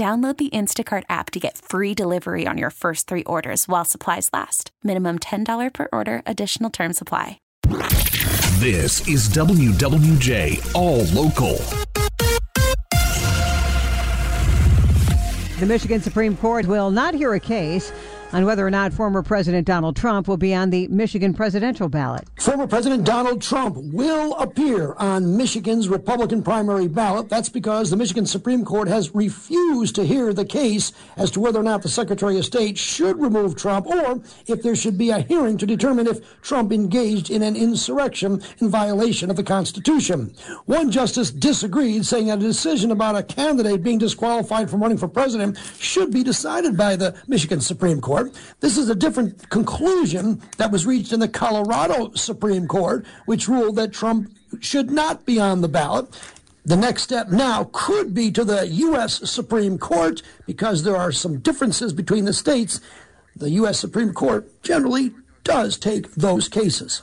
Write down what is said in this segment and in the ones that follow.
Download the Instacart app to get free delivery on your first three orders while supplies last. Minimum $10 per order, additional term supply. This is WWJ All Local. The Michigan Supreme Court will not hear a case on whether or not former President Donald Trump will be on the Michigan presidential ballot. Former President Donald Trump will appear on Michigan's Republican primary ballot. That's because the Michigan Supreme Court has refused to hear the case as to whether or not the Secretary of State should remove Trump or if there should be a hearing to determine if Trump engaged in an insurrection in violation of the Constitution. One justice disagreed, saying that a decision about a candidate being disqualified from running for president should be decided by the Michigan Supreme Court. This is a different conclusion that was reached in the Colorado Supreme Court, which ruled that Trump should not be on the ballot. The next step now could be to the U.S. Supreme Court because there are some differences between the states. The U.S. Supreme Court generally does take those cases.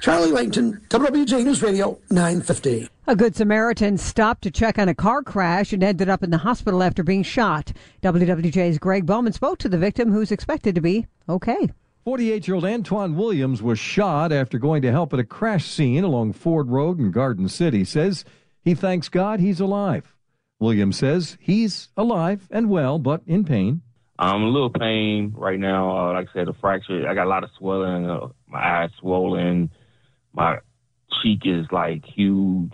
Charlie Langton, WWJ News Radio, 950. A Good Samaritan stopped to check on a car crash and ended up in the hospital after being shot. WWJ's Greg Bowman spoke to the victim, who's expected to be okay. 48 year old Antoine Williams was shot after going to help at a crash scene along Ford Road in Garden City. Says he thanks God he's alive. Williams says he's alive and well, but in pain. I'm a little pain right now. Uh, like I said, a fracture. I got a lot of swelling. Uh, my eyes swollen. My cheek is like huge.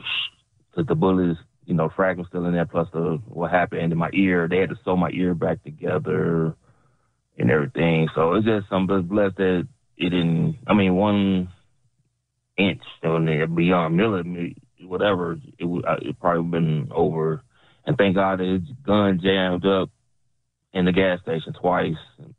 Cause the bullet is, you know, fragment still in there. Plus the what happened in my ear. They had to sew my ear back together and everything. So it's just I'm blessed that it didn't. I mean, one inch there beyond millimeter, whatever. It would it probably been over. And thank God his gun jammed up in the gas station twice.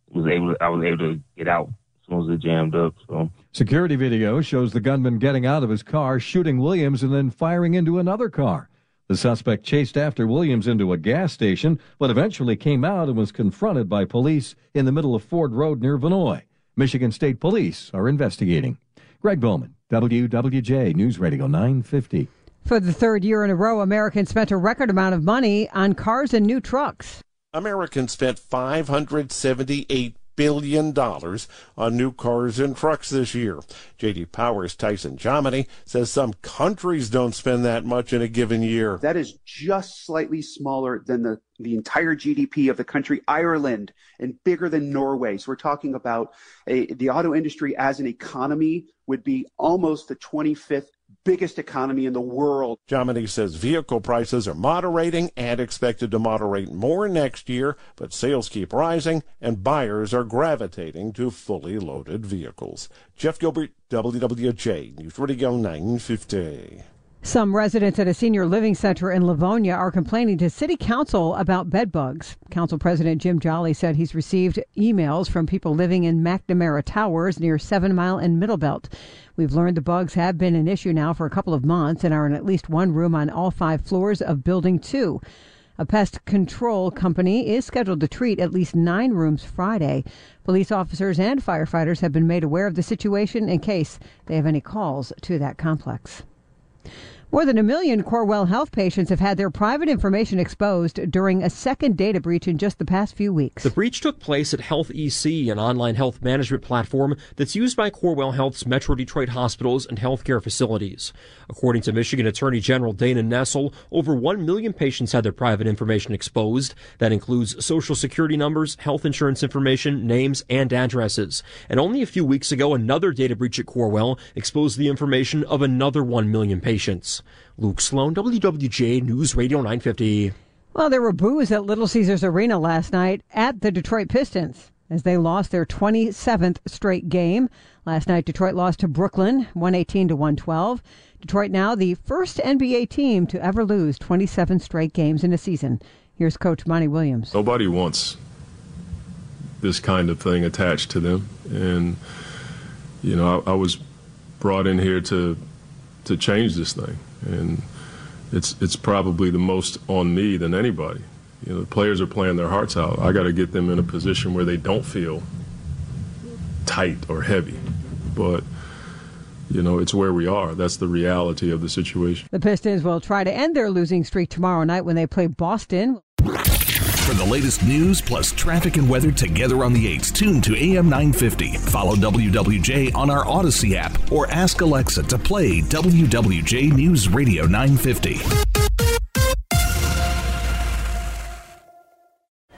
Was able I was able to get out as soon as it jammed up. So security video shows the gunman getting out of his car, shooting Williams, and then firing into another car. The suspect chased after Williams into a gas station, but eventually came out and was confronted by police in the middle of Ford Road near Venoy. Michigan State Police are investigating. Greg Bowman, WWJ News Radio 950. For the third year in a row, Americans spent a record amount of money on cars and new trucks. Americans spent $578 billion dollars on new cars and trucks this year. JD Powers Tyson Jominy says some countries don't spend that much in a given year. That is just slightly smaller than the, the entire GDP of the country Ireland and bigger than Norway. So we're talking about a, the auto industry as an economy would be almost the 25th biggest economy in the world. Jominy says vehicle prices are moderating and expected to moderate more next year, but sales keep rising and buyers are gravitating to fully loaded vehicles. Jeff Gilbert, WWJ, News Radio 950. Some residents at a senior living center in Livonia are complaining to city council about bed bugs. Council President Jim Jolly said he's received emails from people living in McNamara Towers near Seven Mile and Middlebelt. We've learned the bugs have been an issue now for a couple of months and are in at least one room on all five floors of Building 2. A pest control company is scheduled to treat at least nine rooms Friday. Police officers and firefighters have been made aware of the situation in case they have any calls to that complex. More than a million Corewell Health patients have had their private information exposed during a second data breach in just the past few weeks. The breach took place at HealthEC, an online health management platform that's used by Corewell Health's Metro Detroit hospitals and healthcare facilities. According to Michigan Attorney General Dana Nessel, over 1 million patients had their private information exposed. That includes social security numbers, health insurance information, names, and addresses. And only a few weeks ago, another data breach at Corewell exposed the information of another 1 million patients. Luke Sloan, WWJ News Radio 950. Well, there were boos at Little Caesars Arena last night at the Detroit Pistons as they lost their 27th straight game. Last night, Detroit lost to Brooklyn, 118 to 112. Detroit now the first NBA team to ever lose 27 straight games in a season. Here's Coach Monty Williams. Nobody wants this kind of thing attached to them, and you know, I, I was brought in here to to change this thing, and it's it's probably the most on me than anybody. You know, the players are playing their hearts out. I got to get them in a position where they don't feel tight or heavy, but you know, it's where we are. That's the reality of the situation. The Pistons will try to end their losing streak tomorrow night when they play Boston. For the latest news plus traffic and weather together on the 8s, tune to AM 950. Follow WWJ on our Audacy app or ask Alexa to play WWJ News Radio 950.